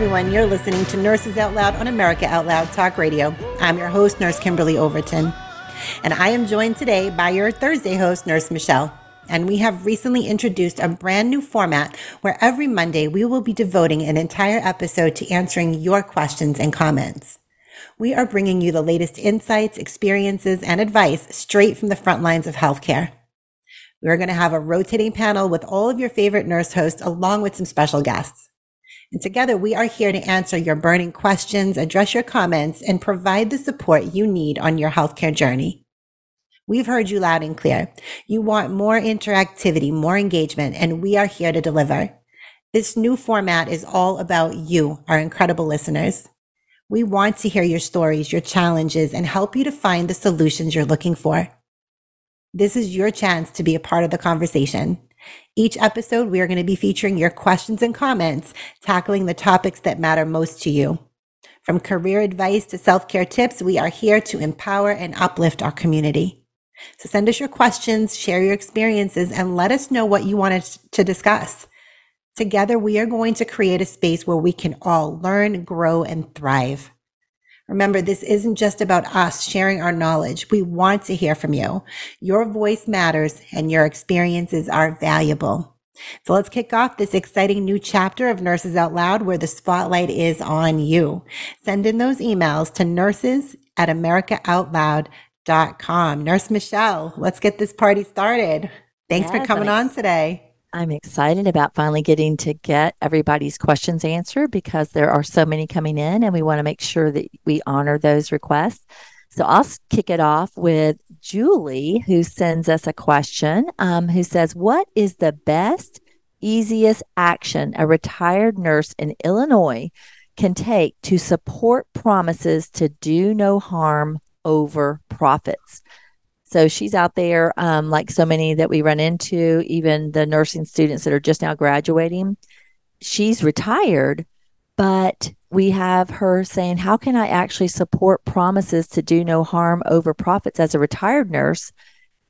everyone, you're listening to Nurses Out Loud on America Out Loud Talk Radio. I'm your host, Nurse Kimberly Overton. And I am joined today by your Thursday host, Nurse Michelle. And we have recently introduced a brand new format where every Monday we will be devoting an entire episode to answering your questions and comments. We are bringing you the latest insights, experiences, and advice straight from the front lines of healthcare. We're going to have a rotating panel with all of your favorite nurse hosts along with some special guests. And together we are here to answer your burning questions, address your comments, and provide the support you need on your healthcare journey. We've heard you loud and clear. You want more interactivity, more engagement, and we are here to deliver. This new format is all about you, our incredible listeners. We want to hear your stories, your challenges, and help you to find the solutions you're looking for. This is your chance to be a part of the conversation. Each episode, we are going to be featuring your questions and comments, tackling the topics that matter most to you. From career advice to self care tips, we are here to empower and uplift our community. So send us your questions, share your experiences, and let us know what you wanted to discuss. Together, we are going to create a space where we can all learn, grow, and thrive. Remember, this isn't just about us sharing our knowledge. We want to hear from you. Your voice matters and your experiences are valuable. So let's kick off this exciting new chapter of Nurses Out Loud where the spotlight is on you. Send in those emails to nurses at americaoutloud.com. Nurse Michelle, let's get this party started. Thanks for coming on today. I'm excited about finally getting to get everybody's questions answered because there are so many coming in and we want to make sure that we honor those requests. So I'll kick it off with Julie, who sends us a question um, who says, What is the best, easiest action a retired nurse in Illinois can take to support promises to do no harm over profits? So she's out there, um, like so many that we run into, even the nursing students that are just now graduating. She's retired, but we have her saying, How can I actually support promises to do no harm over profits as a retired nurse?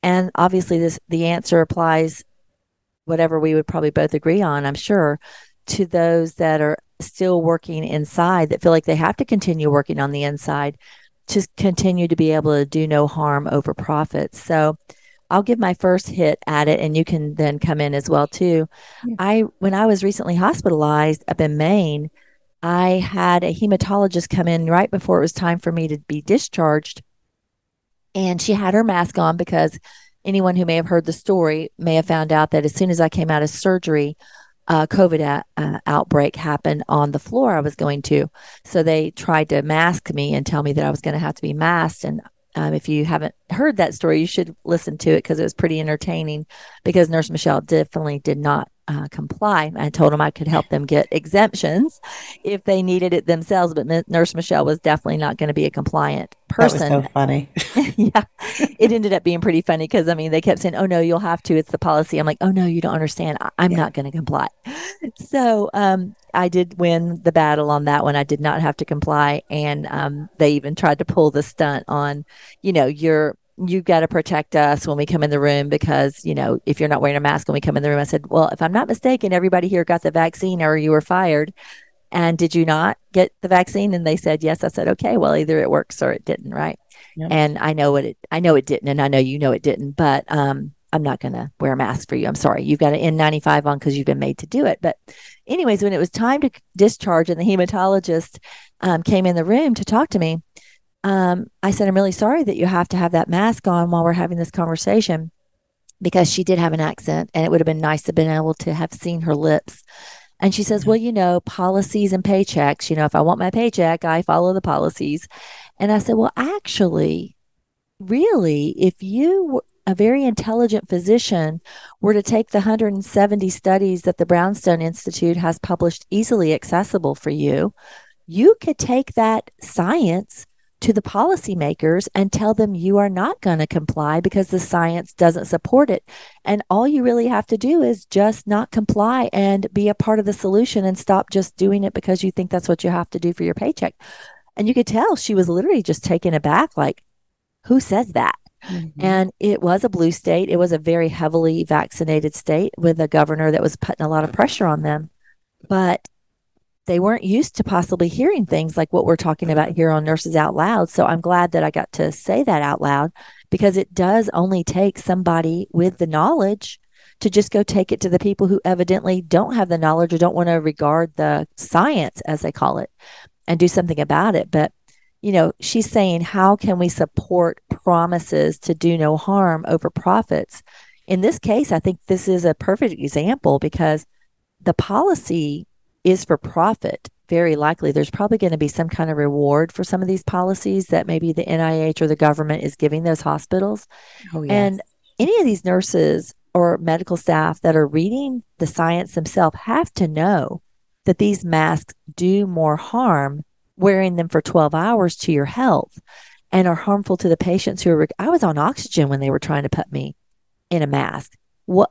And obviously, this the answer applies, whatever we would probably both agree on, I'm sure, to those that are still working inside that feel like they have to continue working on the inside to continue to be able to do no harm over profits. So I'll give my first hit at it and you can then come in as well too. Yeah. I when I was recently hospitalized up in Maine, I had a hematologist come in right before it was time for me to be discharged. And she had her mask on because anyone who may have heard the story may have found out that as soon as I came out of surgery, uh, COVID a- uh, outbreak happened on the floor I was going to. So they tried to mask me and tell me that I was going to have to be masked. And um, if you haven't heard that story, you should listen to it because it was pretty entertaining. Because Nurse Michelle definitely did not uh, comply. I told them I could help them get exemptions if they needed it themselves, but M- Nurse Michelle was definitely not going to be a compliant person That was so funny. yeah, it ended up being pretty funny because I mean they kept saying, "Oh no, you'll have to. It's the policy." I'm like, "Oh no, you don't understand. I- I'm Yeah. not going to comply." So um, I did win the battle on that one. I did not have to comply, and um, they even tried to pull the stunt on, you know, you're you got to protect us when we come in the room because you know if you're not wearing a mask when we come in the room. I said, "Well, if I'm not mistaken, everybody here got the vaccine, or you were fired." And did you not get the vaccine? And they said yes. I said, okay, well, either it works or it didn't, right? Yep. And I know it. I know it didn't, and I know you know it didn't. But um, I'm not going to wear a mask for you. I'm sorry. You've got an N95 on because you've been made to do it. But, anyways, when it was time to discharge, and the hematologist um, came in the room to talk to me, um, I said, "I'm really sorry that you have to have that mask on while we're having this conversation." Because she did have an accent, and it would have been nice to have been able to have seen her lips And she says, Well, you know, policies and paychecks, you know, if I want my paycheck, I follow the policies. And I said, Well, actually, really, if you a very intelligent physician were to take the 170 studies that the Brownstone Institute has published easily accessible for you, you could take that science to the policymakers and tell them you are not going to comply because the science doesn't support it. And all you really have to do is just not comply and be a part of the solution and stop just doing it because you think that's what you have to do for your paycheck. And you could tell she was literally just taken aback like, who says that? Mm-hmm. And it was a blue state. It was a very heavily vaccinated state with a governor that was putting a lot of pressure on them. But they weren't used to possibly hearing things like what we're talking about here on Nurses Out Loud. So I'm glad that I got to say that out loud because it does only take somebody with the knowledge to just go take it to the people who evidently don't have the knowledge or don't want to regard the science, as they call it, and do something about it. But you know, she's saying, how can we support promises to do no harm over profits? In this case, I think this is a perfect example because the policy is for profit. Very likely, there's probably going to be some kind of reward for some of these policies that maybe the NIH or the government is giving those hospitals. Oh, yes. And any of these nurses or medical staff that are reading the science themselves have to know that these masks do more harm wearing them for 12 hours to your health and are harmful to the patients who are I was on oxygen when they were trying to put me in a mask. What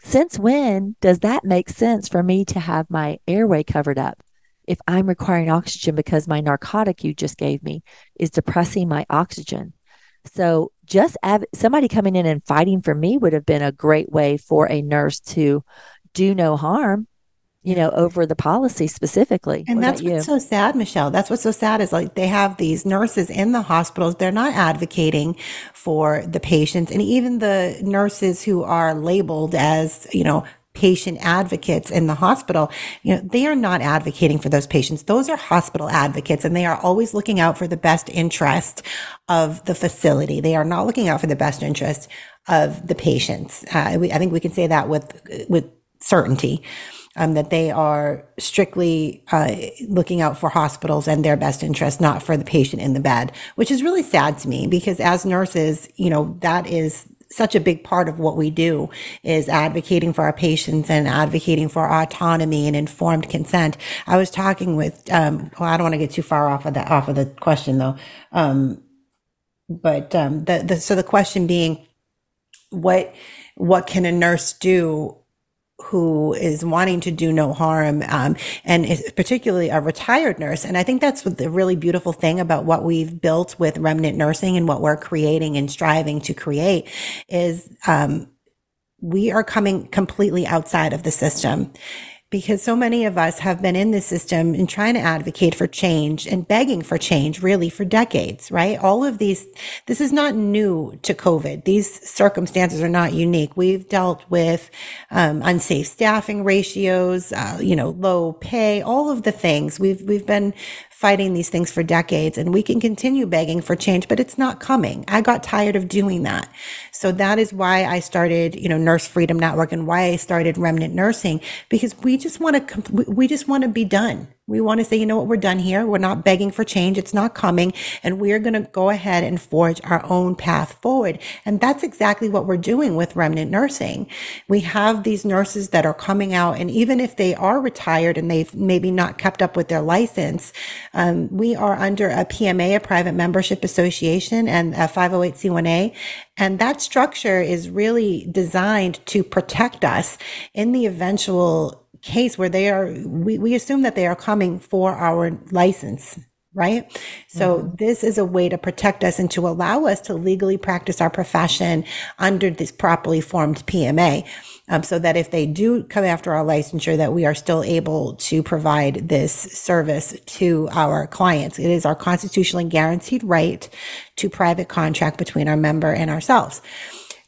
since when does that make sense for me to have my airway covered up? If I'm requiring oxygen because my narcotic you just gave me is depressing my oxygen. So just av- somebody coming in and fighting for me would have been a great way for a nurse to do no harm you know, over the policy specifically. And what that's what's so sad, Michelle. That's what's so sad is like they have these nurses in the hospitals. They're not advocating for the patients. And even the nurses who are labeled as, you know, patient advocates in the hospital, you know, they are not advocating for those patients. Those are hospital advocates and they are always looking out for the best interest of the facility. They are not looking out for the best interest of the patients. Uh, we, I think we can say that with, with certainty um, that they are strictly uh, looking out for hospitals and their best interest, not for the patient in the bed, which is really sad to me because as nurses, you know, that is such a big part of what we do is advocating for our patients and advocating for autonomy and informed consent. I was talking with, um, well, I don't want to get too far off of that, off of the question though. Um, but, um, the, the, so the question being, what, what can a nurse do who is wanting to do no harm, um, and particularly a retired nurse. And I think that's the really beautiful thing about what we've built with remnant nursing and what we're creating and striving to create is, um, we are coming completely outside of the system because so many of us have been in this system and trying to advocate for change and begging for change really for decades, right? All of these, this is not new to COVID. These circumstances are not unique. We've dealt with um, unsafe staffing ratios, uh, you know, low pay, all of the things. We've we've been fighting these things for decades and we can continue begging for change, but it's not coming. I got tired of doing that. So that is why I started, you know, Nurse Freedom Network and why I started Remnant Nursing because we just want to, we just want to be done. We want to say, you know what, we're done here. We're not begging for change. It's not coming. And we're going to go ahead and forge our own path forward. And that's exactly what we're doing with remnant nursing. We have these nurses that are coming out. And even if they are retired and they've maybe not kept up with their license, um, we are under a PMA, a private membership association and a 508C1A. And that structure is really designed to protect us in the eventual case where they are, we, we assume that they are coming for our license right? So mm-hmm. this is a way to protect us and to allow us to legally practice our profession under this properly formed PMA. Um, so that if they do come after our licensure, that we are still able to provide this service to our clients. It is our constitutionally guaranteed right to private contract between our member and ourselves.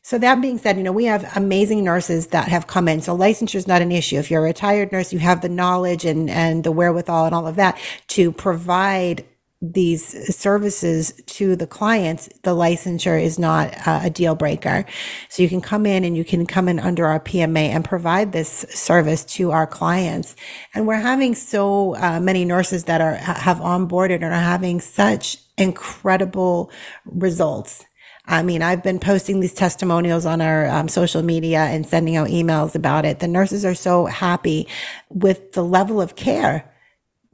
So that being said, you know, we have amazing nurses that have come in. So licensure is not an issue. If you're a retired nurse, you have the knowledge and, and the wherewithal and all of that to provide these services to the clients, the licensure is not a deal breaker. So you can come in and you can come in under our PMA and provide this service to our clients. And we're having so uh, many nurses that are have onboarded and are having such incredible results. I mean, I've been posting these testimonials on our um, social media and sending out emails about it. The nurses are so happy with the level of care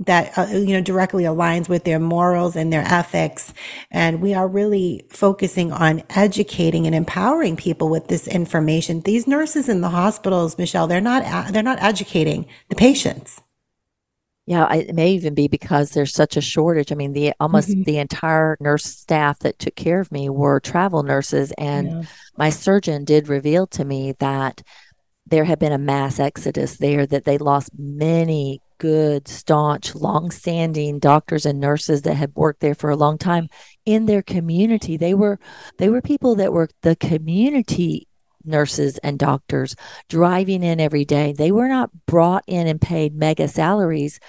that uh, you know directly aligns with their morals and their ethics. And we are really focusing on educating and empowering people with this information. These nurses in the hospitals michelle they're not they're not educating the patients yeah it may even be because there's such a shortage i mean the almost mm-hmm. the entire nurse staff that took care of me were travel nurses and yeah. my surgeon did reveal to me that there had been a mass exodus there that they lost many good, staunch, long-standing doctors and nurses that had worked there for a long time in their community. They were they were people that were the community nurses and doctors driving in every day. They were not brought in and paid mega salaries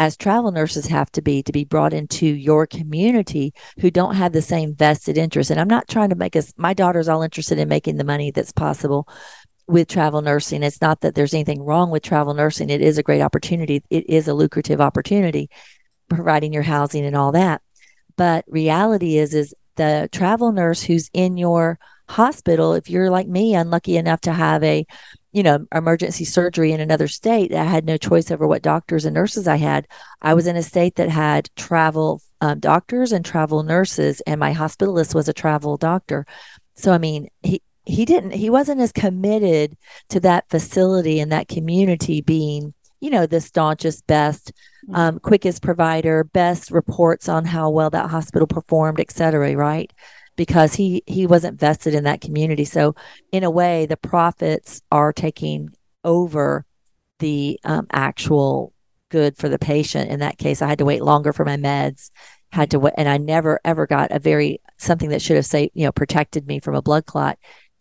as travel nurses have to be to be brought into your community who don't have the same vested interest. And I'm not trying to make us, my daughter's all interested in making the money that's possible with travel nursing. It's not that there's anything wrong with travel nursing. It is a great opportunity. It is a lucrative opportunity, providing your housing and all that. But reality is, is the travel nurse who's in your hospital, if you're like me, unlucky enough to have a, you know, emergency surgery in another state, I had no choice over what doctors and nurses I had. I was in a state that had travel um, doctors and travel nurses, and my hospitalist was a travel doctor. So, I mean, he, he didn't he wasn't as committed to that facility and that community being you know the staunchest best mm-hmm. um, quickest provider best reports on how well that hospital performed et cetera right because he he wasn't vested in that community so in a way the profits are taking over the um, actual good for the patient in that case i had to wait longer for my meds had to wait and i never ever got a very something that should have say you know protected me from a blood clot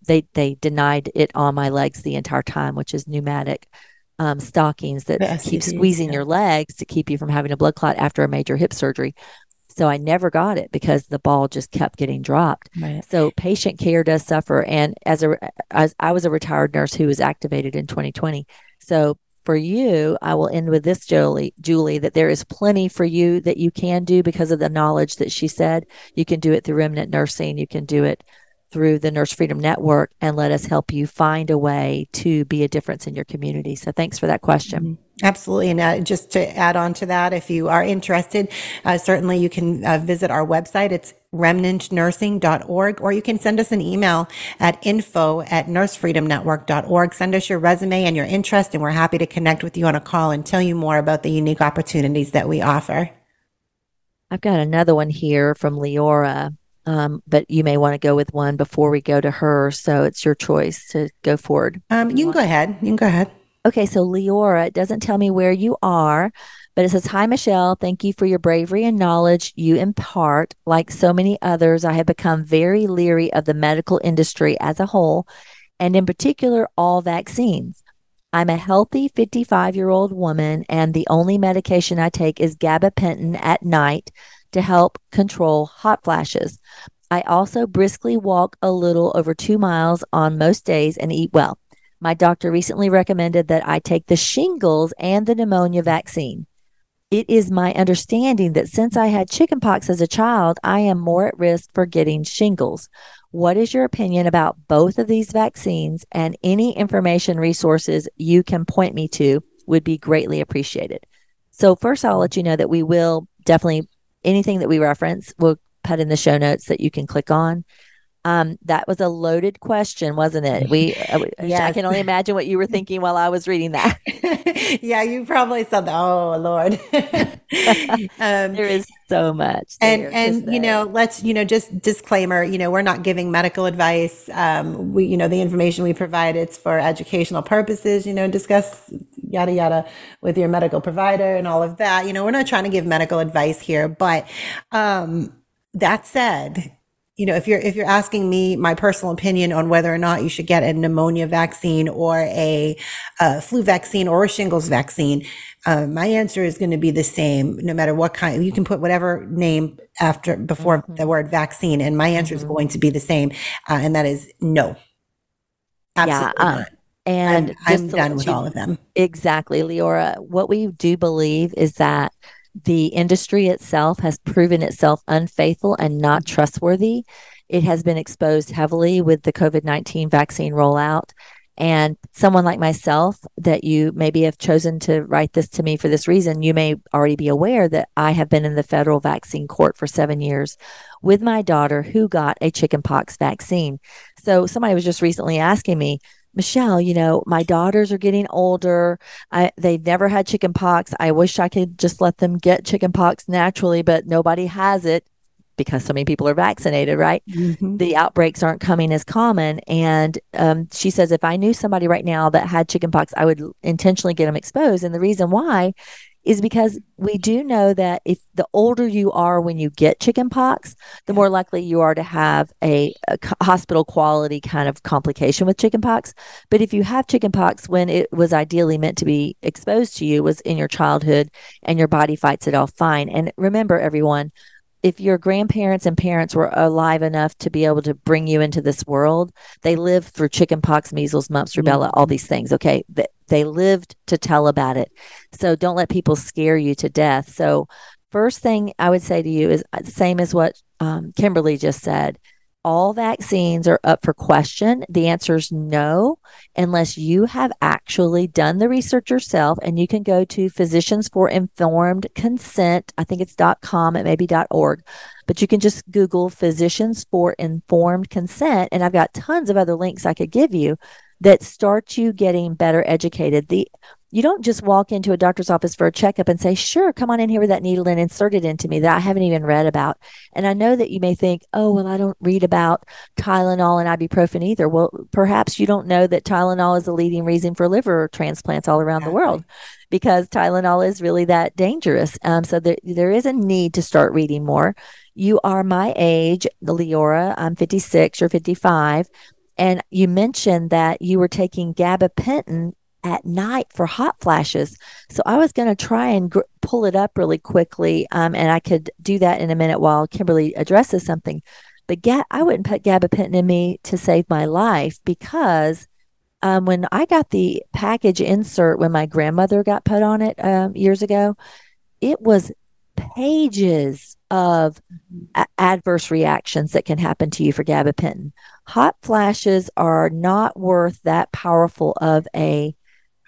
they they denied it on my legs the entire time, which is pneumatic um, stockings that keep squeezing yeah. your legs to keep you from having a blood clot after a major hip surgery. So I never got it because the ball just kept getting dropped. Right. So patient care does suffer. And as a as I was a retired nurse who was activated in 2020. So for you, I will end with this, Julie, Julie, that there is plenty for you that you can do because of the knowledge that she said. You can do it through remnant nursing. You can do it through the Nurse Freedom Network and let us help you find a way to be a difference in your community. So thanks for that question. Mm-hmm. Absolutely. And uh, just to add on to that, if you are interested, uh, certainly you can uh, visit our website. It's remnantnursing.org, or you can send us an email at info at nursefreedomnetwork.org. Send us your resume and your interest, and we're happy to connect with you on a call and tell you more about the unique opportunities that we offer. I've got another one here from Leora. Um, but you may want to go with one before we go to her. So it's your choice to go forward. Um, you can go ahead. You can go ahead. Okay, so Leora, it doesn't tell me where you are, but it says, Hi, Michelle. Thank you for your bravery and knowledge you impart. Like so many others, I have become very leery of the medical industry as a whole, and in particular, all vaccines. I'm a healthy 55 year old woman, and the only medication I take is gabapentin at night to help control hot flashes. I also briskly walk a little over two miles on most days and eat well. My doctor recently recommended that I take the shingles and the pneumonia vaccine. It is my understanding that since I had chickenpox as a child, I am more at risk for getting shingles. What is your opinion about both of these vaccines and any information resources you can point me to would be greatly appreciated. So, first, I'll let you know that we will definitely anything that we reference, we'll put in the show notes that you can click on. Um, that was a loaded question, wasn't it? We, uh, yes. I can only imagine what you were thinking while I was reading that. yeah, you probably said, "Oh Lord." um, there is so much, and and you know, let's you know, just disclaimer. You know, we're not giving medical advice. Um, we, you know, the information we provide it's for educational purposes. You know, discuss yada yada with your medical provider and all of that. You know, we're not trying to give medical advice here, but um, that said you know, if you're if you're asking me my personal opinion on whether or not you should get a pneumonia vaccine or a, a flu vaccine or a shingles vaccine, uh, my answer is going to be the same, no matter what kind. You can put whatever name after before mm-hmm. the word vaccine, and my answer mm-hmm. is going to be the same, uh, and that is no. Absolutely yeah, uh, not. And I'm, I'm done with you, all of them. Exactly, Leora. What we do believe is that the industry itself has proven itself unfaithful and not trustworthy. It has been exposed heavily with the COVID 19 vaccine rollout. And someone like myself, that you maybe have chosen to write this to me for this reason, you may already be aware that I have been in the federal vaccine court for seven years with my daughter who got a chickenpox vaccine. So somebody was just recently asking me, Michelle, you know, my daughters are getting older. I, they've never had chicken pox. I wish I could just let them get chicken pox naturally, but nobody has it because so many people are vaccinated, right? Mm-hmm. The outbreaks aren't coming as common. And um, she says, if I knew somebody right now that had chickenpox, I would intentionally get them exposed. And the reason why is because we do know that if the older you are when you get chickenpox, the more likely you are to have a, a hospital quality kind of complication with chickenpox. But if you have chickenpox when it was ideally meant to be exposed to you, was in your childhood, and your body fights it off fine. And remember, everyone, if your grandparents and parents were alive enough to be able to bring you into this world, they lived through chickenpox, measles, mumps, rubella, mm-hmm. all these things. Okay. They, lived to tell about it. So don't let people scare you to death. So, first thing I would say to you is the uh, same as what um, Kimberly just said all vaccines are up for question. The answer is no, unless you have actually done the research yourself. And you can go to Physicians for Informed Consent. I think it's .com, it may be .org, but you can just Google Physicians for Informed Consent. And I've got tons of other links I could give you that start you getting better educated. The you don't just walk into a doctor's office for a checkup and say, sure, come on in here with that needle and insert it into me that I haven't even read about. And I know that you may think, oh, well, I don't read about Tylenol and ibuprofen either. Well, perhaps you don't know that Tylenol is the leading reason for liver transplants all around the world because Tylenol is really that dangerous. Um, so there, there is a need to start reading more. You are my age, Leora. I'm 56, you're 55. And you mentioned that you were taking gabapentin at night for hot flashes. So I was going to try and gr- pull it up really quickly, um, and I could do that in a minute while Kimberly addresses something. But ga- I wouldn't put gabapentin in me to save my life because um, when I got the package insert when my grandmother got put on it um, years ago, it was pages of a- adverse reactions that can happen to you for gabapentin. Hot flashes are not worth that powerful of a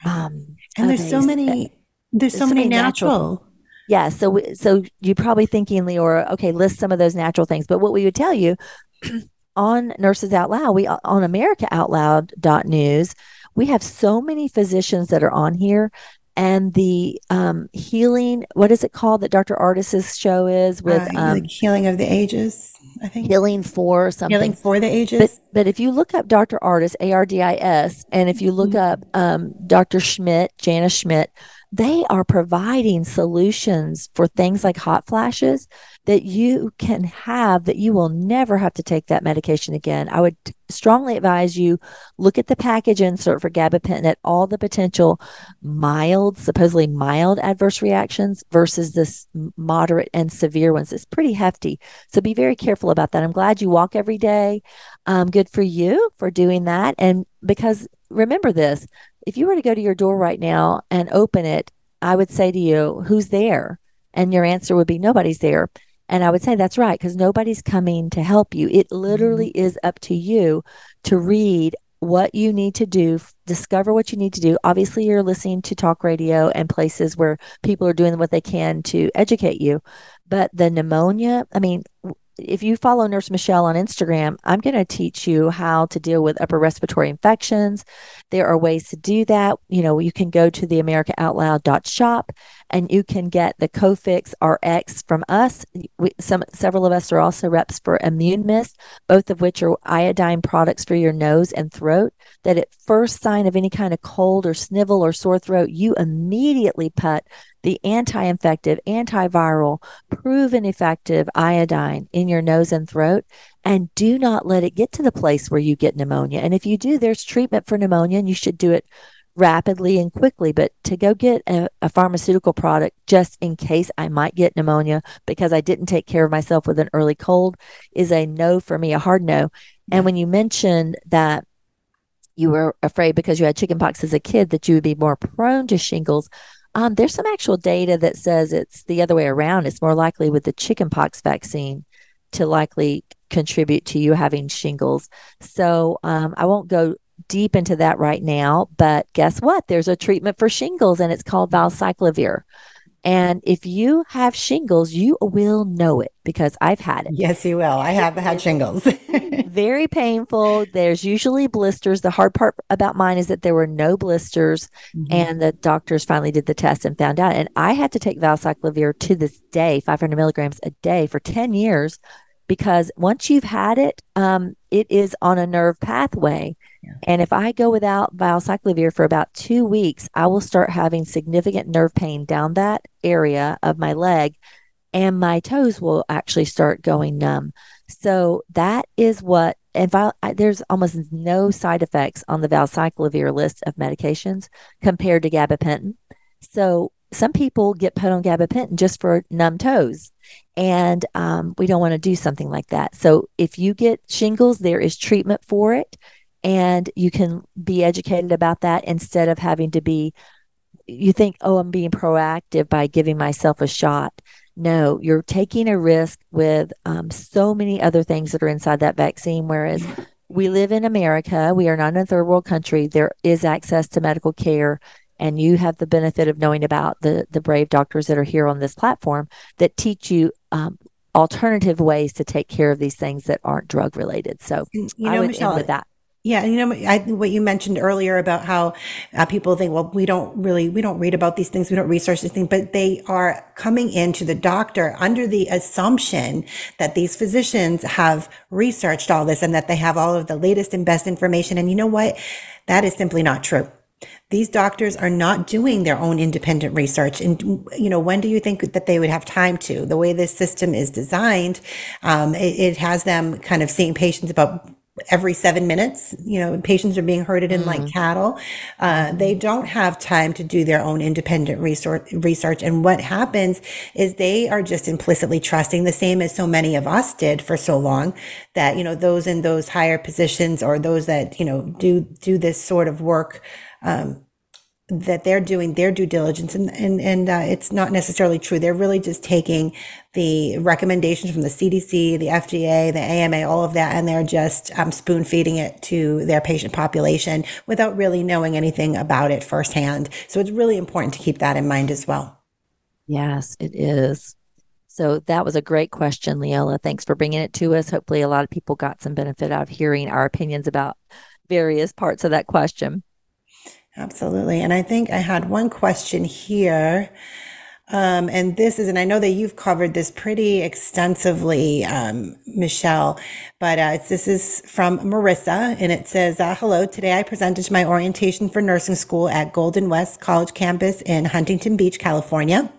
um, and there's so many, there's, so, so many, natural. natural. Yeah. So, we, so you're probably thinking, Leora, okay, list some of those natural things. But what we would tell you on Nurses Out Loud, we on America Out Loud dot news, we have so many physicians that are on here and the um, healing what is it called that dr Ardis's show is with uh, um, like healing of the ages i think. Healing for something. Healing for the ages. but, but if you look up dr Ardis a-r-d-i-s and if you look mm-hmm. up um, dr schmidt jana schmidt they are providing solutions for things like hot flashes that you can have that you will never have to take that medication again. I would strongly advise you look at the package insert for gabapentin at all the potential mild, supposedly mild adverse reactions versus this moderate and severe ones. It's pretty hefty. So be very careful about that. I'm glad you walk every day. Um, good for you for doing that. And because remember this, if you were to go to your door right now and open it, I would say to you, who's there? And your answer would be, nobody's there. And I would say that's right because nobody's coming to help you. It literally mm-hmm. is up to you to read what you need to do, discover what you need to do. Obviously, you're listening to talk radio and places where people are doing what they can to educate you. But the pneumonia, I mean, if you follow Nurse Michelle on Instagram, I'm going to teach you how to deal with upper respiratory infections. There are ways to do that. You know, you can go to the americaoutloud.shop and you can get the Cofix RX from us. We, some several of us are also reps for Immune Mist, both of which are iodine products for your nose and throat. That at first sign of any kind of cold or snivel or sore throat, you immediately put the anti infective, antiviral, proven effective iodine in your nose and throat. And do not let it get to the place where you get pneumonia. And if you do, there's treatment for pneumonia and you should do it rapidly and quickly. But to go get a, a, pharmaceutical product just in case I might get pneumonia because I didn't take care of myself with an early cold is a no for me, a hard no. And when you mentioned that you were afraid because you had chickenpox as a kid that you would be more prone to shingles, um, there's some actual data that says it's the other way around. It's more likely with the chickenpox vaccine to likely contribute to you having shingles. So um, I won't go deep into that right now, but guess what? There's a treatment for shingles and it's called valcyclovir. And if you have shingles, you will know it because I've had it. Yes, you will. I have had shingles. very painful. There's usually blisters. The hard part about mine is that there were no blisters, mm-hmm. and the doctors finally did the test and found out. And I had to take valcyclovir to this day, 500 milligrams a day for 10 years because once you've had it, um, it is on a nerve pathway. Yeah. And if I go without valcyclovir for about two weeks, I will start having significant nerve pain down that area of my leg, and my toes will actually start going numb. So that is what, and val, there's almost no side effects on the valcyclovir list of medications compared to gabapentin. So some people get put on gabapentin just for numb toes and um, we don't want to do something like that. So if you get shingles there is treatment for it and you can be educated about that instead of having to be you think oh i'm being proactive by giving myself a shot. No you're taking a risk with um, so many other things that are inside that vaccine whereas we live in america we are not in a third world country there is access to medical care and you have the benefit of knowing about the the brave doctors that are here on this platform that teach you um, alternative ways to take care of these things that aren't drug related. So you know, I would Michelle, end with that. Yeah, and you know I, what you mentioned earlier about how uh, people think, well, we don't really, we don't read about these things, we don't research these things, but they are coming into the doctor under the assumption that these physicians have researched all this and that they have all of the latest and best information. And you know what? That is simply not true. These doctors are not doing their own independent research. And, you know, when do you think that they would have time to? The way this system is designed, um, it, it, has them kind of seeing patients about every seven minutes. You know, patients are being herded in mm like cattle. Uh, they don't have time to do their own independent research, research. And what happens is they are just implicitly trusting the same as so many of us did for so long that, you know, those in those higher positions or those that, you know, do, do this sort of work, um, that they're doing their due diligence. And and, and uh, it's not necessarily true. They're really just taking the recommendations from the cdc the fda the ama all of that and they're just um, spoon feeding it to their patient population without really knowing anything about it firsthand. So it's really important to keep that in mind as well. Yes it is. So that was a great question Leora. Thanks for bringing it to us. Hopefully a lot of people got some benefit out of hearing our opinions about various parts of that question Absolutely. And I think I had one question here. Um, and this is, and I know that you've covered this pretty extensively, um, Michelle, but uh, this is from Marissa, and it says, uh, "Hello. Today I presented my orientation for nursing school at Golden West College campus in Huntington Beach, California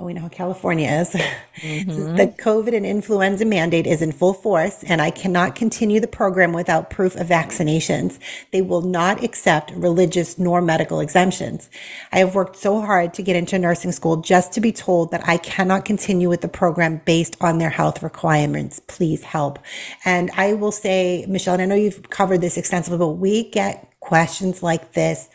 we know how California is. Mm-hmm. the COVID and influenza mandate is in full force, and I cannot continue the program without proof of vaccinations. They will not accept religious nor medical exemptions. I have worked so hard to get into nursing school just to be told that I cannot continue with the program based on their health requirements. Please help. And I will say, Michelle, and I know you've covered this extensively, but we get questions like this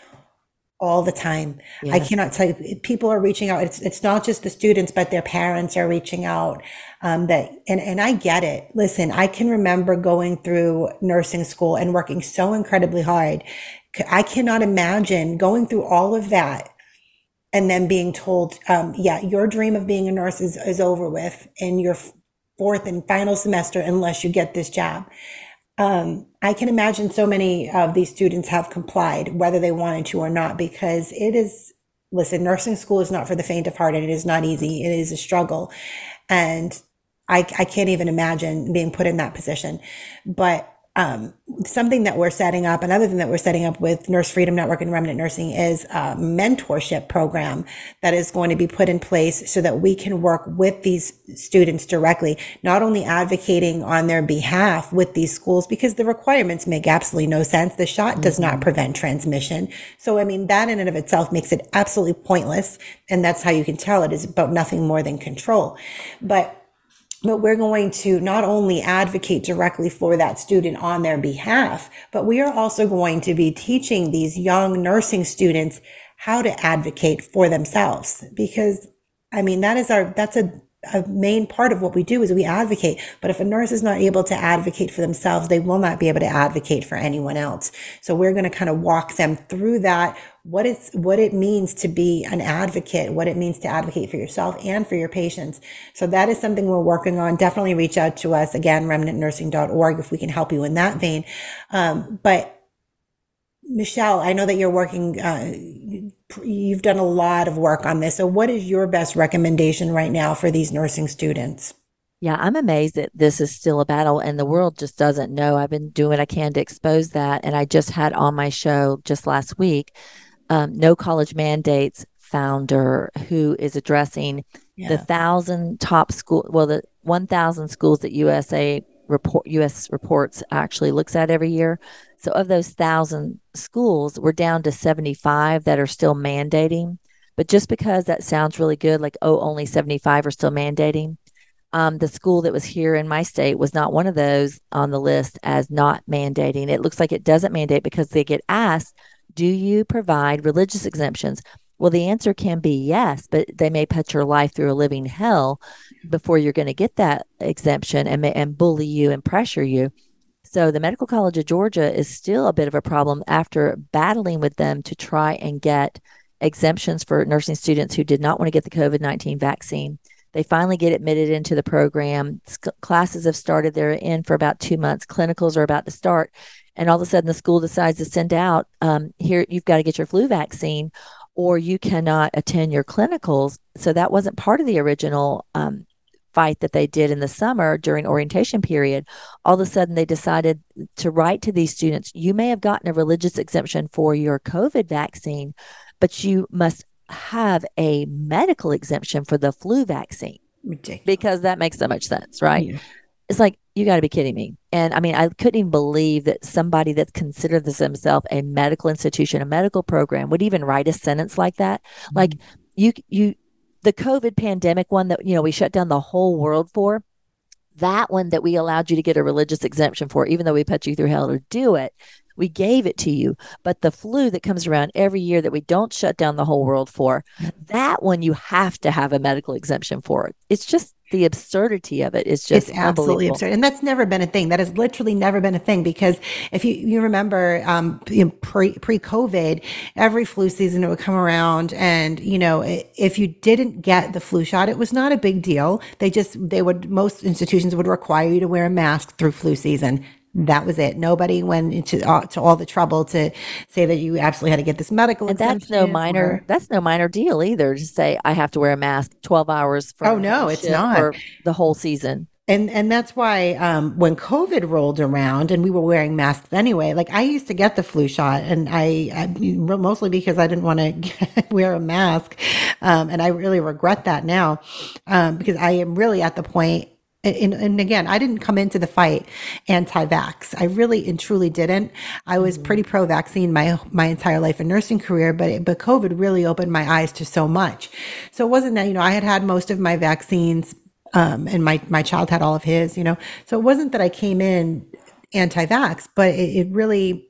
all the time. Yes. I cannot tell you, people are reaching out. It's, it's not just the students, but their parents are reaching out. Um, that, and, and I get it. Listen, I can remember going through nursing school and working so incredibly hard. I cannot imagine going through all of that and then being told, um, yeah, your dream of being a nurse is, is over with in your fourth and final semester unless you get this job um, I can imagine so many of these students have complied, whether they wanted to or not, because it is, listen, nursing school is not for the faint of heart and it is not easy. It is a struggle. And I, I can't even imagine being put in that position. But um, something that we're setting up, another thing that we're setting up with Nurse Freedom Network and Remnant Nursing is a mentorship program that is going to be put in place so that we can work with these students directly, not only advocating on their behalf with these schools, because the requirements make absolutely no sense. The shot mm-hmm. does not mm-hmm. prevent transmission. So, I mean, that in and of itself makes it absolutely pointless. And that's how you can tell it is about nothing more than control. But but we're going to not only advocate directly for that student on their behalf, but we are also going to be teaching these young nursing students how to advocate for themselves. Because I mean, that is our, that's a a main part of what we do is we advocate. But if a nurse is not able to advocate for themselves, they will not be able to advocate for anyone else. So we're going to kind of walk them through that, what it's, what it means to be an advocate, what it means to advocate for yourself and for your patients. So that is something we're working on. Definitely reach out to us again, remnantnursing.org if we can help you in that vein. Um, but Michelle, I know that you're working, uh, you've done a lot of work on this. So, what is your best recommendation right now for these nursing students? Yeah, I'm amazed that this is still a battle and the world just doesn't know. I've been doing what I can to expose that. And I just had on my show just last week, um, No College Mandates founder who is addressing yeah. the thousand top school, well, the 1,000 schools that USA report, US reports actually looks at every year. So, of those thousand schools, we're down to 75 that are still mandating. But just because that sounds really good, like, oh, only 75 are still mandating, um, the school that was here in my state was not one of those on the list as not mandating. It looks like it doesn't mandate because they get asked, do you provide religious exemptions? Well, the answer can be yes, but they may put your life through a living hell before you're going to get that exemption and, and bully you and pressure you. So the Medical College of Georgia is still a bit of a problem after battling with them to try and get exemptions for nursing students who did not want to get the COVID 19 vaccine. They finally get admitted into the program. classes have started. They're in for about two months. Clinicals are about to start. And all of a sudden, the school decides to send out um, here, you've got to get your flu vaccine or you cannot attend your clinicals. So that wasn't part of the original um, fight that they did in the summer during orientation period, all of a sudden they decided to write to these students, you may have gotten a religious exemption for your COVID vaccine, but you must have a medical exemption for the flu vaccine. Ridiculous. Because that makes so much sense, right? Yeah. It's like, you got to be kidding me. And I mean, I couldn't even believe that somebody that's considered this himself a medical institution, a medical program would even write a sentence like that. Mm-hmm. Like, you, you, the COVID pandemic one that, you know, we shut down the whole world for, that one that we allowed you to get a religious exemption for, even though we put you through hell to do it, we gave it to you. But the flu that comes around every year that we don't shut down the whole world for, that one you have to have a medical exemption for. It's just the absurdity of it is just it's absolutely absurd. And that's never been a thing. That has literally never been a thing because if you you remember um you know, pre pre covid every flu season it would come around and you know if you didn't get the flu shot it was not a big deal. They just they would most institutions would require you to wear a mask through flu season that was it. Nobody went into uh, to all the trouble to say that you absolutely had to get this medical. And that's no minor. Or, that's no minor deal either. To say I have to wear a mask twelve hours. For oh no, it's not for the whole season. And and that's why um, when COVID rolled around and we were wearing masks anyway, like I used to get the flu shot, and I, I mostly because I didn't want to wear a mask, um, and I really regret that now um, because I am really at the point and, and, again, I didn't come into the fight anti-vax. I really and truly didn't. I was mm-hmm. pretty pro-vaccine my my entire life and nursing career, but but COVID really opened my eyes to so much. So it wasn't that you know I had had most of my vaccines, um, and my my child had all of his. You know, so it wasn't that I came in anti-vax, but it, it really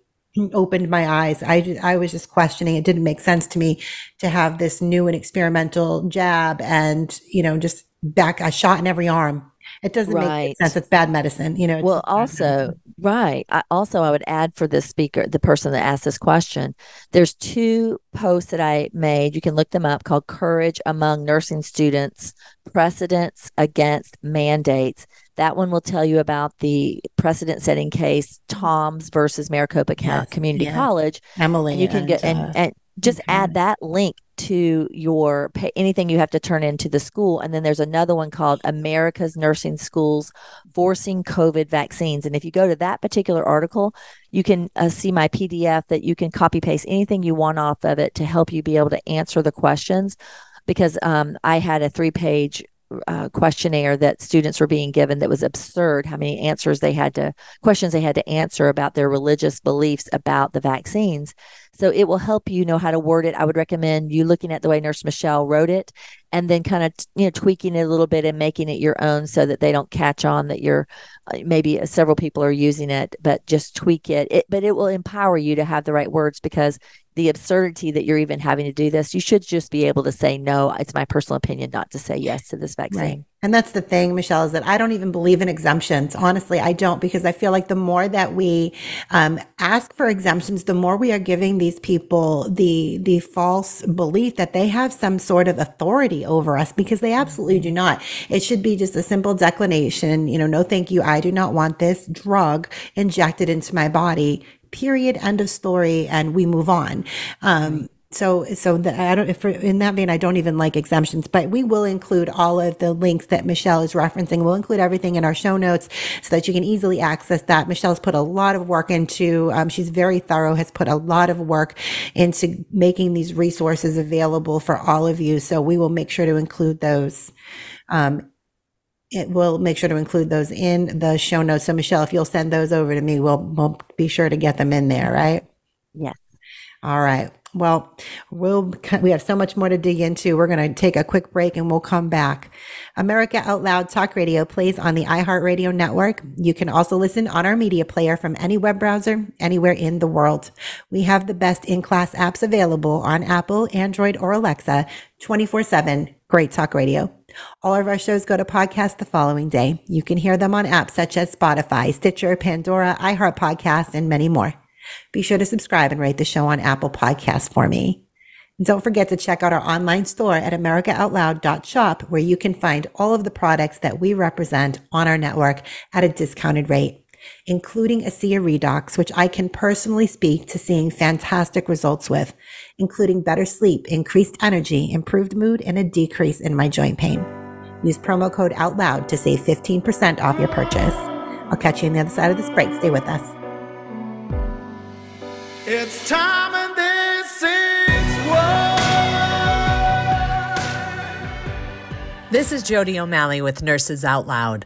opened my eyes. I, I was just questioning. It didn't make sense to me to have this new and experimental jab and, you know, just back a shot in every arm it doesn't right. make sense. It's bad medicine, you know. Well, also, right. I, also, I would add for this speaker, the person that asked this question, there's two posts that I made. You can look them up called Courage Among Nursing Students Precedents Against Mandates. That one will tell you about the precedent setting case, Thoms versus Maricopa yes, Community yes. College. Emily. You can get, and, uh, and just okay. add that link to your pay, anything you have to turn into the school. And then there's another one called America's Nursing Schools Forcing COVID Vaccines. And if you go to that particular article, you can uh, see my PDF that you can copy paste anything you want off of it to help you be able to answer the questions. Because um, I had a three page uh, questionnaire that students were being given that was absurd how many answers they had to questions they had to answer about their religious beliefs about the vaccines so it will help you know how to word it i would recommend you looking at the way nurse michelle wrote it and then kind of you know tweaking it a little bit and making it your own so that they don't catch on that you're uh, maybe several people are using it but just tweak it. it but it will empower you to have the right words because the absurdity that you're even having to do this, you should just be able to say no. It's my personal opinion not to say yes to this vaccine. Right. And that's the thing, Michelle, is that I don't even believe in exemptions. Honestly, I don't because I feel like the more that we um, ask for exemptions, the more we are giving these people the the false belief that they have some sort of authority over us because they absolutely do not. It should be just a simple declination. You know, no, thank you. I do not want this drug injected into my body period end of story and we move on. Um, so so the, i don't if in that vein i don't even like exemptions but we will include all of the links that michelle is referencing. We'll include everything in our show notes so that you can easily access that. Michelle's put a lot of work into um, she's very thorough has put a lot of work into making these resources available for all of you. So we will make sure to include those um, it will make sure to include those in the show notes. So Michelle, if you'll send those over to me, we'll we'll be sure to get them in there, right? Yes. All right. Well, we'll we have so much more to dig into. We're going to take a quick break and we'll come back. America Out Loud Talk Radio plays on the iHeartRadio network. You can also listen on our media player from any web browser anywhere in the world. We have the best in-class apps available on Apple, Android, or Alexa 24/7. Great Talk Radio. All of our shows go to podcast the following day. You can hear them on apps such as Spotify, Stitcher, Pandora, iHeart Podcast, and many more. Be sure to subscribe and rate the show on Apple Podcasts for me. And don't forget to check out our online store at americaoutloud.shop where you can find all of the products that we represent on our network at a discounted rate including ASEA Redox, which I can personally speak to seeing fantastic results with, including better sleep, increased energy, improved mood, and a decrease in my joint pain. Use promo code OUTLOUD to save 15% off your purchase. I'll catch you on the other side of this break. Stay with us. It's time and this is what. This is Jody O'Malley with Nurses Out Loud.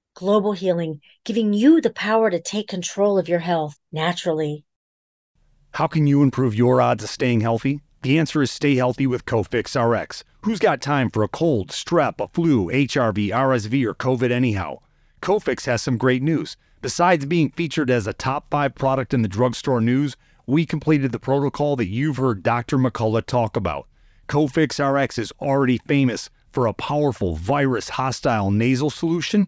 Global Healing, giving you the power to take control of your health naturally. How can you improve your odds of staying healthy? The answer is stay healthy with Cofix RX. Who's got time for a cold, strep, a flu, HRV, RSV, or COVID anyhow? Cofix has some great news. Besides being featured as a top five product in the drugstore news, we completed the protocol that you've heard Dr. McCullough talk about. Cofix RX is already famous for a powerful virus hostile nasal solution,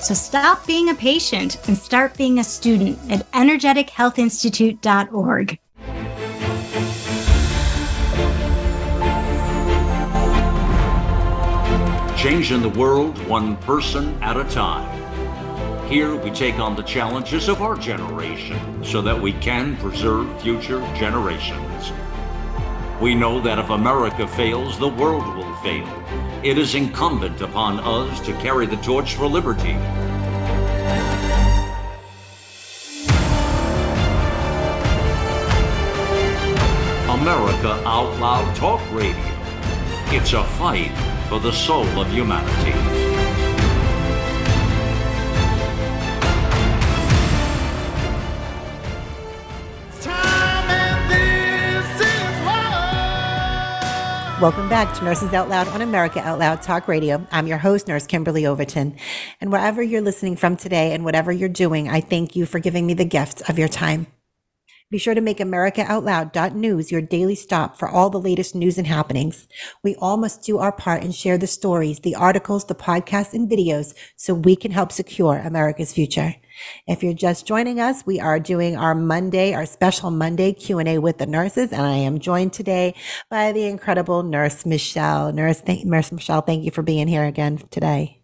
So stop being a patient and start being a student at energetichealthinstitute.org. Changing the world one person at a time. Here we take on the challenges of our generation so that we can preserve future generations. We know that if America fails, the world will fail. It is incumbent upon us to carry the torch for liberty. America Out Loud Talk Radio. It's a fight for the soul of humanity. Welcome back to Nurses Out Loud on America Out Loud Talk Radio. I'm your host, Nurse Kimberly Overton. And wherever you're listening from today and whatever you're doing, I thank you for giving me the gift of your time. Be sure to make AmericaOutloud.news your daily stop for all the latest news and happenings. We all must do our part and share the stories, the articles, the podcasts, and videos so we can help secure America's future. If you're just joining us, we are doing our Monday, our special Monday Q&A with the nurses, and I am joined today by the incredible Nurse Michelle. Nurse, th- Nurse Michelle, thank you for being here again today.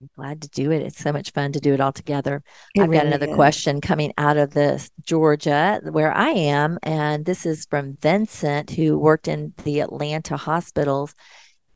I'm glad to do it. It's so much fun to do it all together. It I've got another is. question coming out of this Georgia, where I am, and this is from Vincent, who worked in the Atlanta hospitals,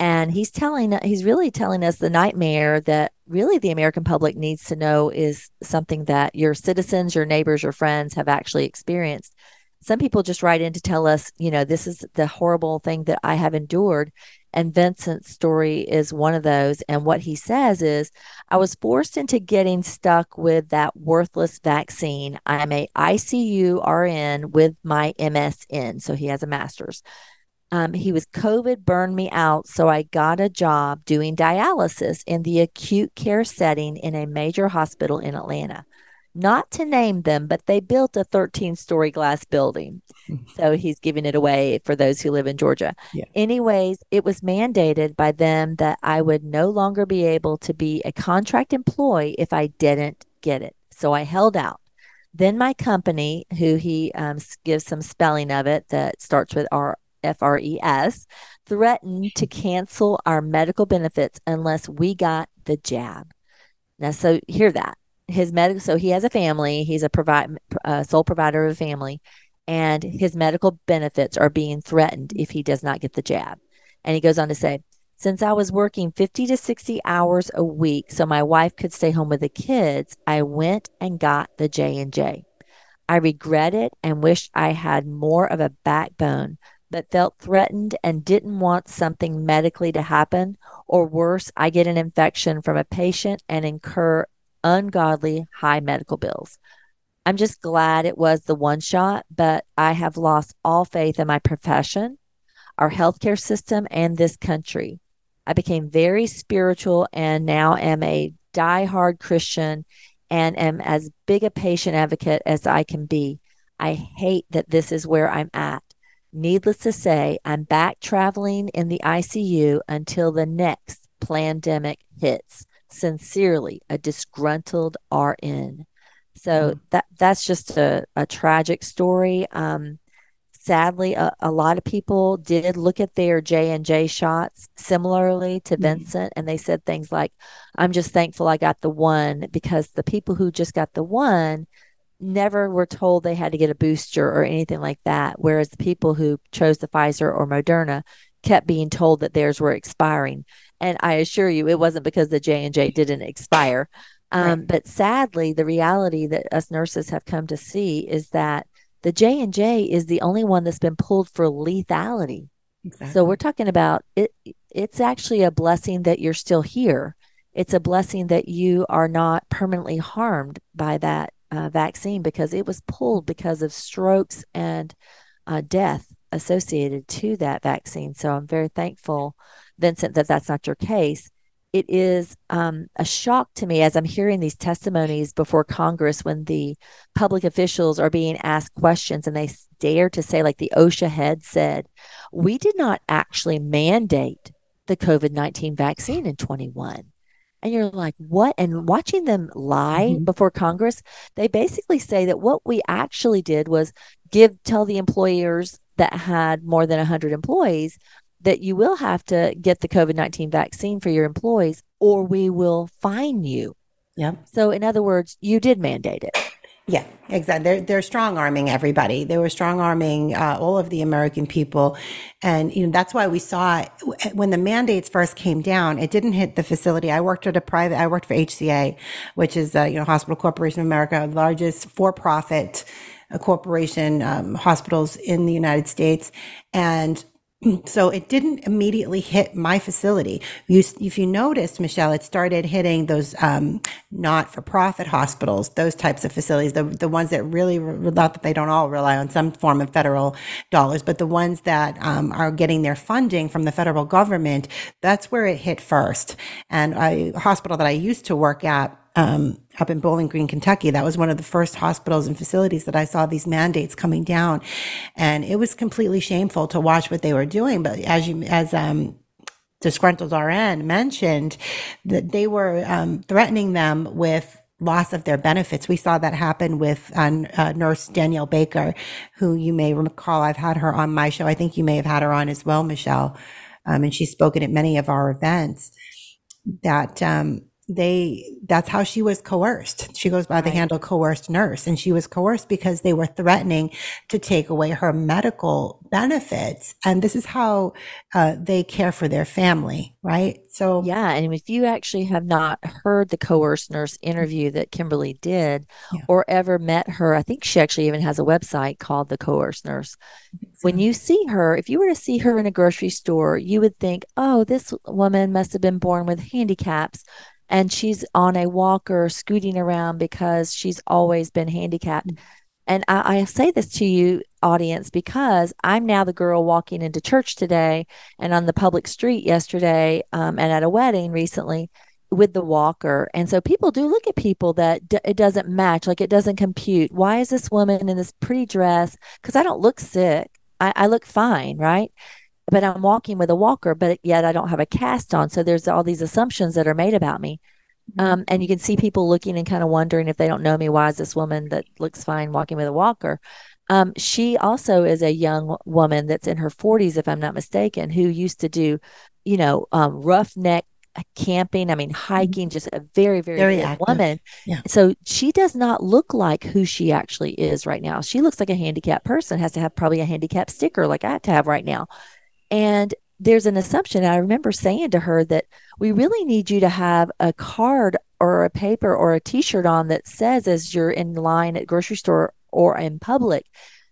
and he's telling, he's really telling us the nightmare that really the American public needs to know is something that your citizens, your neighbors, your friends have actually experienced. Some people just write in to tell us, you know, this is the horrible thing that I have endured. And Vincent's story is one of those. And what he says is, I was forced into getting stuck with that worthless vaccine. I'm a ICU RN with my MSN. So he has a master's. Um, he was COVID burned me out. So I got a job doing dialysis in the acute care setting in a major hospital in Atlanta. Not to name them, but they built a 13 story glass building. So he's giving it away for those who live in Georgia. Yeah. Anyways, it was mandated by them that I would no longer be able to be a contract employee if I didn't get it. So I held out. Then my company, who he um, gives some spelling of it that starts with R F R E S, threatened to cancel our medical benefits unless we got the jab. Now, so hear that his medical. So he has a family. He's a provide uh, sole provider of a family, and his medical benefits are being threatened if he does not get the jab. And he goes on to say, since I was working 50 to 60 hours a week so my wife could stay home with the kids, I went and got the J&J. I regret it and wish I had more of a backbone, but felt threatened and didn't want something medically to happen or worse, I get an infection from a patient and incur ungodly high medical bills. I'm just glad it was the one shot, but I have lost all faith in my profession, our healthcare system, and this country. I became very spiritual and now am a diehard Christian and am as big a patient advocate as I can be. I hate that this is where I'm at. Needless to say, I'm back traveling in the ICU until the next pandemic hits. Sincerely, a disgruntled RN. So that that's just a, a tragic story. Um, sadly, a, a lot of people did look at their J and J shots similarly to Vincent, and they said things like, "I'm just thankful I got the one," because the people who just got the one never were told they had to get a booster or anything like that. Whereas the people who chose the Pfizer or Moderna kept being told that theirs were expiring. And I assure you, it wasn't because the J and J didn't expire. Um, But sadly, the reality that us nurses have come to see is that The J and J is the only one that's been pulled for lethality. Exactly. So we're talking about it. It's actually a blessing that you're still here. It's a blessing that you are not permanently harmed by that uh, vaccine because it was pulled because of strokes and uh, death associated to that vaccine. So I'm very thankful, Vincent, that that's not your case. It is um, a shock to me as I'm hearing these testimonies before Congress when the public officials are being asked questions and they dare to say, like the OSHA head said, we did not actually mandate the COVID 19 vaccine in 21 and you're like what and watching them lie mm-hmm. before congress they basically say that what we actually did was give tell the employers that had more than 100 employees that you will have to get the COVID 19 vaccine for your employees or we will fine you. Yeah. So, in other words, you did mandate it. Yeah, exactly. They're they're strong arming everybody. They were strong arming uh, all of the American people, and you know that's why we saw when the mandates first came down. It didn't hit the facility. I worked at a private. I worked for HCA, which is uh, you know Hospital Corporation of America, largest for profit uh, corporation um, hospitals in the United States, and so it didn't immediately hit my facility. You, if you noticed, Michelle, it started hitting those um, not-for-profit hospitals, those types of facilities, the the ones that really, not that they don't all rely on some form of federal dollars, but the ones that um, are getting their funding from the federal government. That's where it hit first. And a hospital that I used to work at um, up in Bowling Green, Kentucky. That was one of the first hospitals and facilities that I saw these mandates coming down, and it was completely shameful to watch what they were doing. But as you, as um, disgruntled RN mentioned, that they were um, threatening them with loss of their benefits. We saw that happen with uh, uh, Nurse Danielle Baker, who you may recall. I've had her on my show. I think you may have had her on as well, Michelle, um, and she's spoken at many of our events. That um, they that's how she was coerced. She goes by right. the handle coerced nurse and she was coerced because they were threatening to take away her medical benefits. And this is how uh, they care for their family right? So yeah and if you actually have not heard the coerced nurse interview that kimberly did yeah. or ever met her i think she actually even has a website called the coerced nurse. When you see her if you were to see her in a grocery store you would think oh this woman must have been born with handicaps and she's on a walker scooting around because she's always been handicapped. Mm. And I, I, say this to you, audience, because I'm now the girl walking into church today and on the public street yesterday um, and at a wedding recently with the walker. And so people do look at people that d- it doesn't match, like it doesn't compute. Why is this woman in this pretty dress? Because I don't look sick. I, I look fine, right? But I'm walking with a walker, but yet I don't have a cast on. So there's all these assumptions that are made about me. Mm-hmm. Um, and you can see people looking and kind of wondering if they don't know me, why is this woman that looks fine walking with a walker? Um, she also is a young woman that's in her 40s, if I'm not mistaken, who used to do, you know, um, roughneck camping. I mean, mm-hmm. hiking, just a very, very, very active woman. Yeah. So she does not look like who she actually is right now. She looks like a handicapped person, has to have probably a handicap sticker like I have to have right now. And there's an assumption. I remember saying to her that we really need you to have a card or a paper or a t-shirt on that says as you're in line at grocery store or in public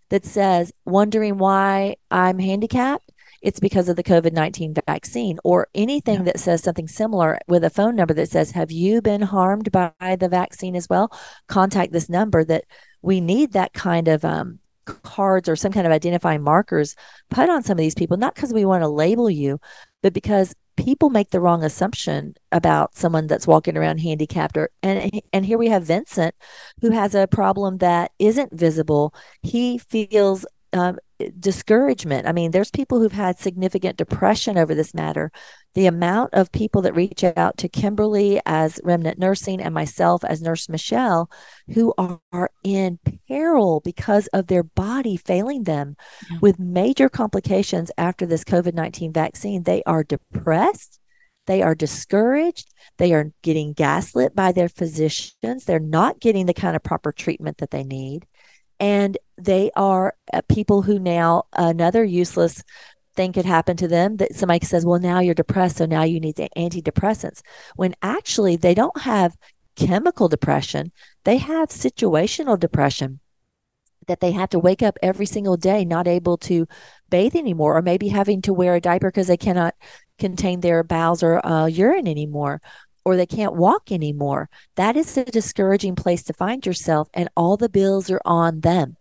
that says wondering why I'm handicapped it's because of the COVID-19 vaccine or anything yeah. that says something similar with a phone number that says have you been harmed by the vaccine as well contact this number that we need that kind of um, cards or some kind of identifying markers put on some of these people, not because we want to label you, but because people make the wrong assumption about someone that's walking around handicapped or and and here we have Vincent who has a problem that isn't visible. He feels um, discouragement. I mean, there's people who've had significant depression over this matter. The amount of people that reach out to Kimberly as Remnant Nursing and myself as Nurse Michelle who are, are in peril because of their body failing them yeah. with major complications after this COVID 19 vaccine. They are depressed. They are discouraged. They are getting gaslit by their physicians. They're not getting the kind of proper treatment that they need and they are uh, people who now another useless thing could happen to them that somebody says well now you're depressed so now you need the antidepressants when actually they don't have chemical depression they have situational depression that they have to wake up every single day not able to bathe anymore, or maybe having to wear a diaper because they cannot contain their bowels or uh, urine anymore, or they can't walk anymore. That is a discouraging place to find yourself, and all the bills are on them.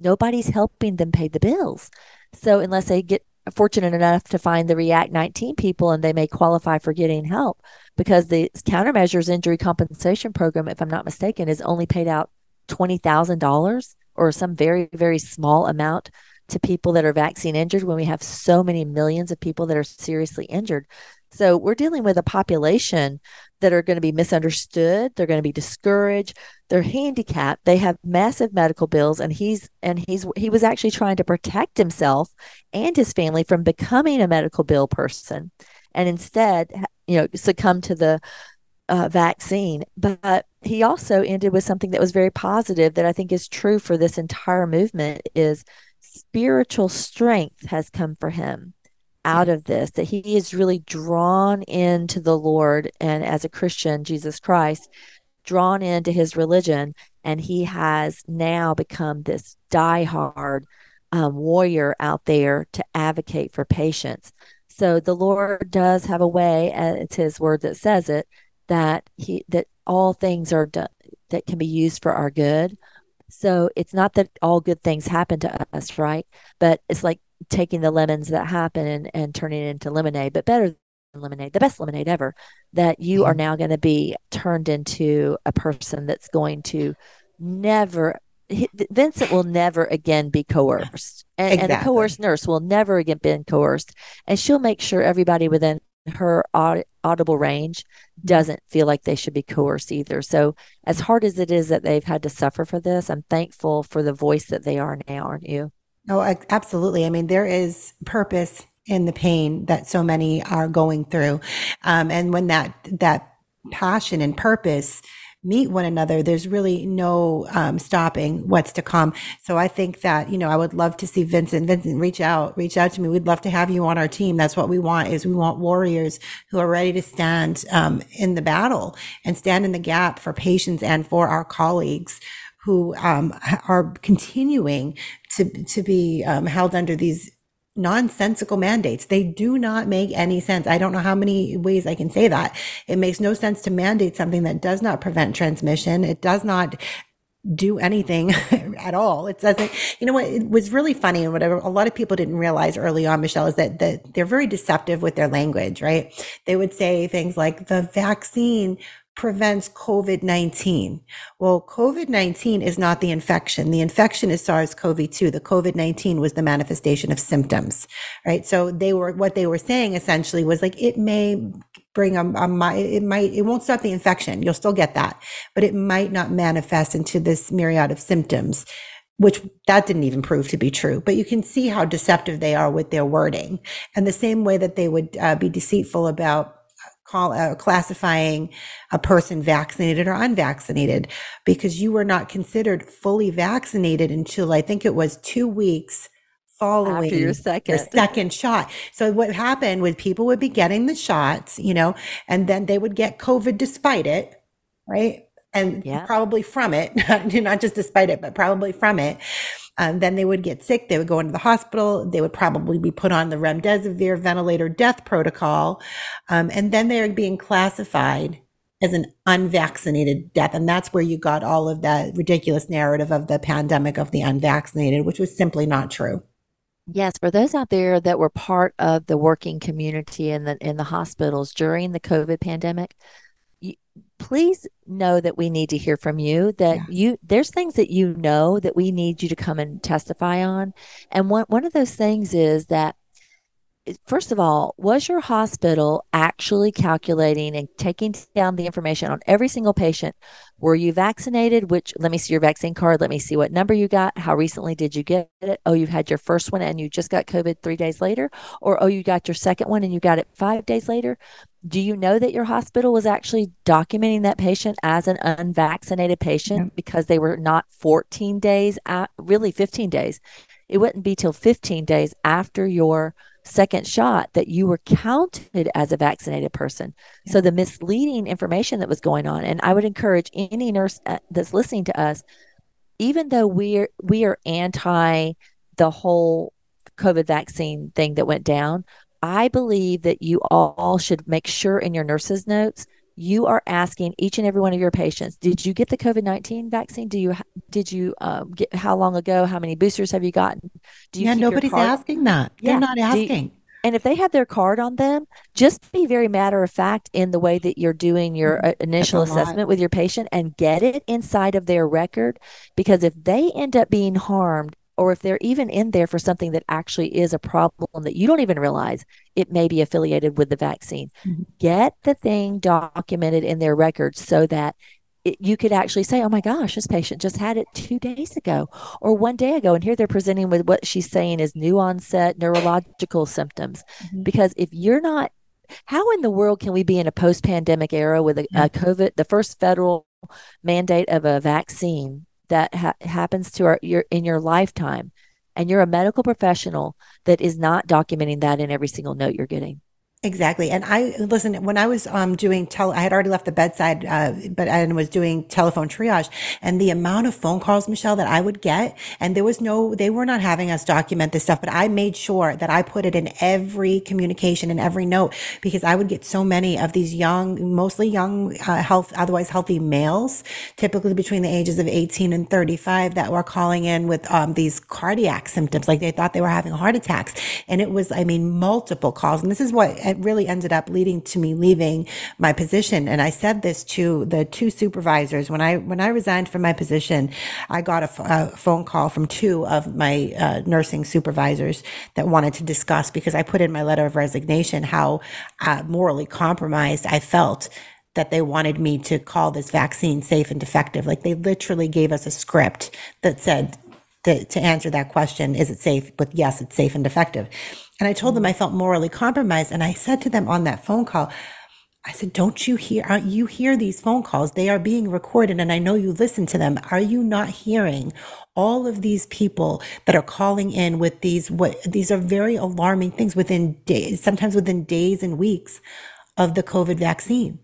Nobody's helping them pay the bills. So, unless they get fortunate enough to find the React 19 people and they may qualify for getting help because the countermeasures injury compensation program, if I'm not mistaken, is only paid out $20,000 or some very, very small amount to people that are vaccine injured when we have so many millions of people that are seriously injured. So we're dealing with a population that are going to be misunderstood, they're going to be discouraged, they're handicapped, they have massive medical bills and he's and he's he was actually trying to protect himself and his family from becoming a medical bill person and instead you know succumb to the uh, vaccine. But he also ended with something that was very positive that i think is true for this entire movement is spiritual strength has come for him out of this that he is really drawn into the lord and as a christian jesus christ drawn into his religion and he has now become this diehard um, warrior out there to advocate for patients so the lord does have a way and it's his word that says it that he that all things are done that can be used for our good so it's not that all good things happen to us, right? But it's like taking the lemons that happen and, and turning it into lemonade, but better than lemonade, the best lemonade ever, that you mm-hmm. are now going to be turned into a person that's going to never Vincent will never again be coerced, and, exactly. and, a coerced nurse will never again be coerced, and she'll make sure everybody within her audible range doesn't feel like they should be coerced either. So, as hard as it is that they've had to suffer for this, I'm thankful for the voice that they are now, aren't you? Oh, absolutely. I mean, there is purpose in the pain that so many are going through, um, and when that that passion and purpose meet one another, there's really no um, stopping what's to come. So I think that, you know, I would love to see Vincent, Vincent, reach out, reach out to me. We'd love to have you on our team. That's what we want is we want warriors who are ready to stand um, in the battle and stand in the gap for patients and for our colleagues who um, are continuing to, to be um, held under these nonsensical mandates. They do not make any sense. I don't know how many ways I can say that. It makes no sense to mandate something that does not prevent transmission. It does not do anything at all. It doesn't, you know what, it was really funny and whatever a lot of people didn't realize early on, Michelle, is that, that they're very deceptive with their language, right? They would say things like the vaccine prevents COVID 19? Well, COVID 19 is not the infection. The infection is SARS CoV 2. The COVID 19 was the manifestation of symptoms, right? So they were, what they were saying essentially was like, it may bring a, a it might, it won't stop the infection. You'll still get that, but it might not manifest into this myriad of symptoms which that didn't even prove to be true. But you can see how deceptive they are with their wording. And the same way that they would uh, be deceitful about call uh, classifying a person vaccinated or unvaccinated because you were not considered fully vaccinated until I think it was two weeks following After your second. your second shot. So what happened was people would be getting the shots, you know, and then they would get COVID despite it, right? And yeah. probably from it, not just despite it, but probably from it. Um, then they would get sick. They would go into the hospital. They would probably be put on the remdesivir ventilator death protocol. Um, and then they're being classified as an unvaccinated death. And that's where you got all of that ridiculous narrative of the pandemic of the unvaccinated, which was simply not true. Yes, for those out there that were part of the working community in the in the hospitals during the COVID pandemic, please know that we need to hear from you that yeah. you there's things that you know that we need you to come and testify on and one one of those things is that first of all, was your hospital actually calculating and taking down the information on every single patient? Were you vaccinated? Which, let me see your vaccine card. Let me see what number you got. How recently did you get it? Oh, you had your first one and you just got COVID three days later. Or, oh, you got your second one and you got it five days later. Do you know that your hospital was actually documenting that patient as an unvaccinated patient because they were not 14 days, at, really 15 days? It wouldn't be till 15 days after your second shot that you were counted as a vaccinated person. Yeah. So the misleading information that was going on, and I would encourage any nurse uh, that's listening to us, even though we're we are anti the whole COVID vaccine thing that went down, I believe that you all should make sure in your nurses' notes you are asking each and every one of your patients, did you get the COVID nineteen vaccine? Do you did you um, get how long ago? How many boosters have you gotten? Do you yeah, nobody's asking that. They're not asking. You, and if they have their card on them, just be very matter of fact in the way that you're doing your mm-hmm. uh, initial assessment with your patient and get it inside of their record. Because if they end up being harmed, or if they're even in there for something that actually is a problem that you don't even realize it may be affiliated with the vaccine, mm-hmm. get the thing documented in their records so that it, you could actually say, oh my gosh, this patient just had it two days ago or one day ago. And here they're presenting with what she's saying is new onset neurological symptoms. Mm-hmm. Because if you're not, how in the world can we be in a post pandemic era with a, a, COVID, the first federal mandate of a vaccine that ha- happens to our, your, in your lifetime? And you're a medical professional that is not documenting that in every single note you're getting. Exactly. And I listen when I was um, doing tele, I had already left the bedside, uh, but I was doing telephone triage, and the amount of phone calls, Michelle, that I would get, and there was no, they were not having us document this stuff, but I made sure that I put it in every communication and every note because I would get so many of these young, mostly young, uh, health, otherwise healthy males, typically between the ages of 18 and 35, that were calling in with um, these cardiac symptoms, like they thought they were having heart attacks, and it was, I mean, multiple calls, and this is what it really ended up leading to me leaving my position. And I said this to the two supervisors when I when I resigned from my position. I got a, phone call from two of my uh, nursing supervisors that wanted to discuss because I put in my letter of resignation how uh, morally compromised I felt that they wanted me to call this vaccine safe and effective. Like they literally gave us a script that said to, to answer that question, is it safe? But yes, it's safe and effective. And I told them mm. I felt morally compromised. And I said to them on that phone call, I said, don't you hear, are you hear these phone calls? They are being recorded and I know you listen to them. Are you not hearing all of these people that are calling in with these, what, these are very alarming things within days, sometimes within days and weeks of the COVID vaccine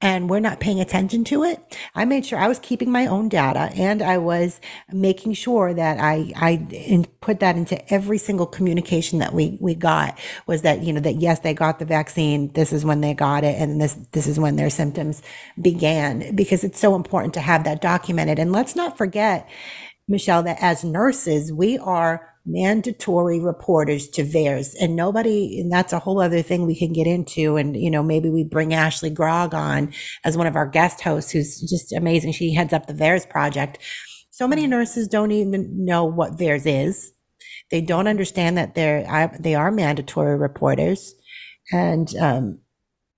and we're not paying attention to it. I made sure I was keeping my own data and I was making sure that I, I put that into every single communication that we, we got was that, you know, that yes, they got the vaccine. This is when they got it. And this, this is when their symptoms began because it's so important to have that documented. And let's not forget, Michelle, that as nurses, we are mandatory reporters to VAERS. And nobody, and that's a whole other thing we can get into. And, you know, maybe we bring Ashley Grog on as one of our guest hosts, who's just amazing. She heads up the VAERS project. So many nurses don't even know what VAERS is. They don't understand that they're, they are mandatory reporters. And, um,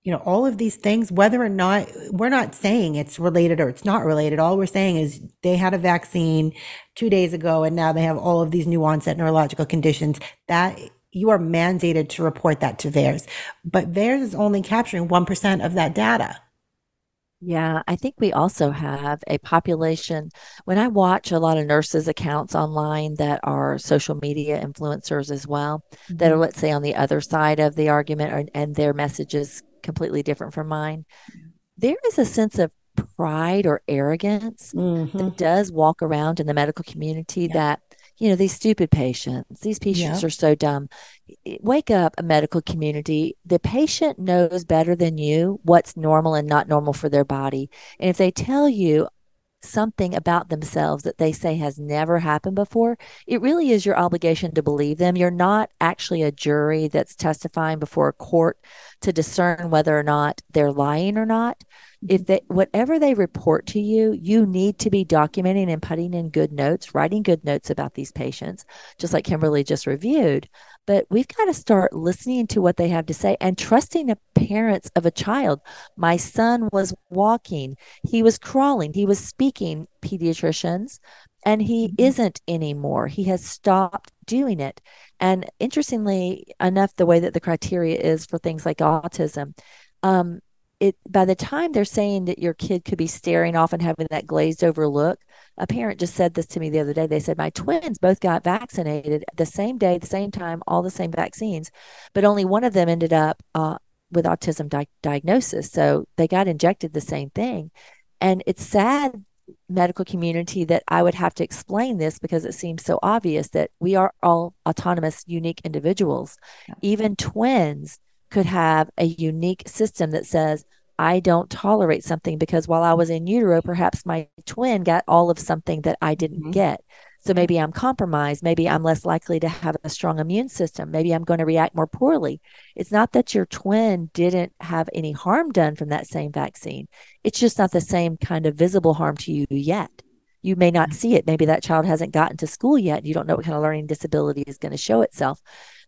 you know, all of these things, whether or not we're not saying it's related or it's not related, all we're saying is they had a vaccine two days ago and now they have all of these new onset neurological conditions that you are mandated to report that to VAERS. But VAERS is only capturing 1% of that data. Yeah, I think we also have a population. When I watch a lot of nurses' accounts online that are social media influencers as well, mm-hmm. that are, mm-hmm. let's say, on the other side of the argument or, and their messages completely different from mine. There is a sense of pride or arrogance mm-hmm. that does walk around in the medical community yeah. that you know these stupid patients these patients yeah. are so dumb wake up a medical community the patient knows better than you what's normal and not normal for their body and if they tell you something about themselves that they say has never happened before, it really is your obligation to believe them. You're not actually a jury that's testifying before a court to discern whether or not they're lying or not. If mm-hmm. they, whatever they report to you, you need to be documenting and putting in good notes, writing good notes about these patients, just like Kimberly just reviewed. But we've got to start listening to what they have to say and trusting the parents of a child. My son was walking, he was crawling, he was speaking, pediatricians, and he mm-hmm. isn't anymore. He has stopped doing it. And interestingly enough, the way that the criteria is for things like autism, um, it by the time they're saying that your kid could be staring off and having that glazed over look a parent just said this to me the other day they said my twins both got vaccinated the same day the same time all the same vaccines but only one of them ended up uh, with autism di- diagnosis so they got injected the same thing and it's sad medical community that I would have to explain this because it seems so obvious that we are all autonomous, unique individuals. Yeah. Even twins could have a unique system that says, I don't tolerate something because while I was in utero, perhaps my twin got all of something that I didn't mm-hmm. get. So maybe I'm compromised. Maybe I'm less likely to have a strong immune system. Maybe I'm going to react more poorly. It's not that your twin didn't have any harm done from that same vaccine. It's just not the same kind of visible harm to you yet. You may not see it. Maybe that child hasn't gotten to school yet. You don't know what kind of learning disability is going to show itself.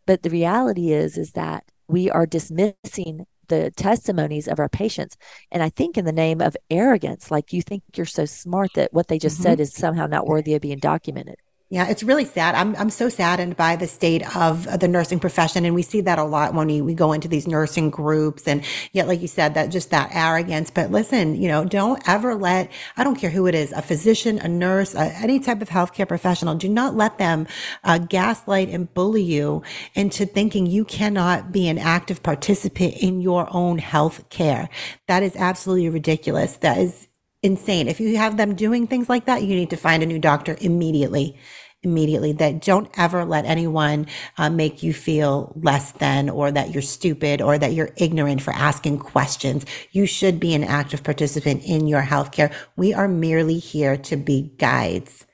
But the reality is, is that we are dismissing the testimonies of our patients. And I think in the name of arrogance, like you think you're so smart that what they just mm-hmm. said is somehow not worthy of being documented. Yeah, it's really sad. I'm I'm so saddened by the state of the nursing profession, and we see that a lot when we, we go into these nursing groups, and yet, like you said, that just that arrogance. But listen, you know, don't ever let I don't care who it is, a physician, a nurse, uh, any type of healthcare professional, do not let them uh, gaslight and bully you into thinking you cannot be an active participant in your own health care. That is absolutely ridiculous. That is insane. If you have them doing things like that, you need to find a new doctor immediately immediately that don't ever let anyone uh, make you feel less than or that you're stupid or that you're ignorant for asking questions. You should be an active participant in your healthcare. We are merely here to be guides.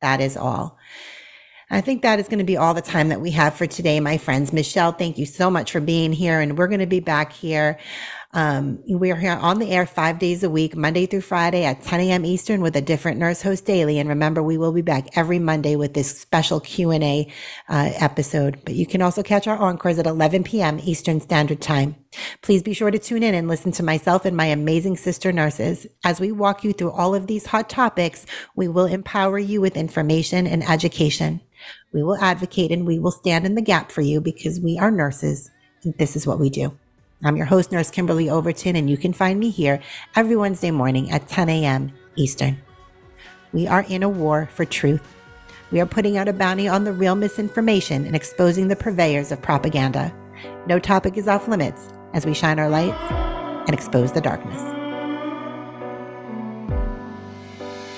That is all. I think that is going to be all the time that we have for today, my friends. Michelle, thank you so much for being here. And we're going to be back here um, we are here on the air five days a week, Monday through Friday at 10 a.m. Eastern with a different nurse host daily. And remember, we will be back every Monday with this special Q&A uh, episode. But you can also catch our encores at 11 p.m. Eastern Standard Time. Please be sure to tune in and listen to myself and my amazing sister nurses. As we walk you through all of these hot topics, we will empower you with information and education. We will advocate and we will stand in the gap for you because we are nurses and this is what we do. I'm your host, Nurse Kimberly Overton, and you can find me here every Wednesday morning at 10 a.m. Eastern. We are in a war for truth. We are putting out a bounty on the real misinformation and exposing the purveyors of propaganda. No topic is off limits as we shine our lights and expose the darkness.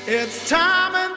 It's time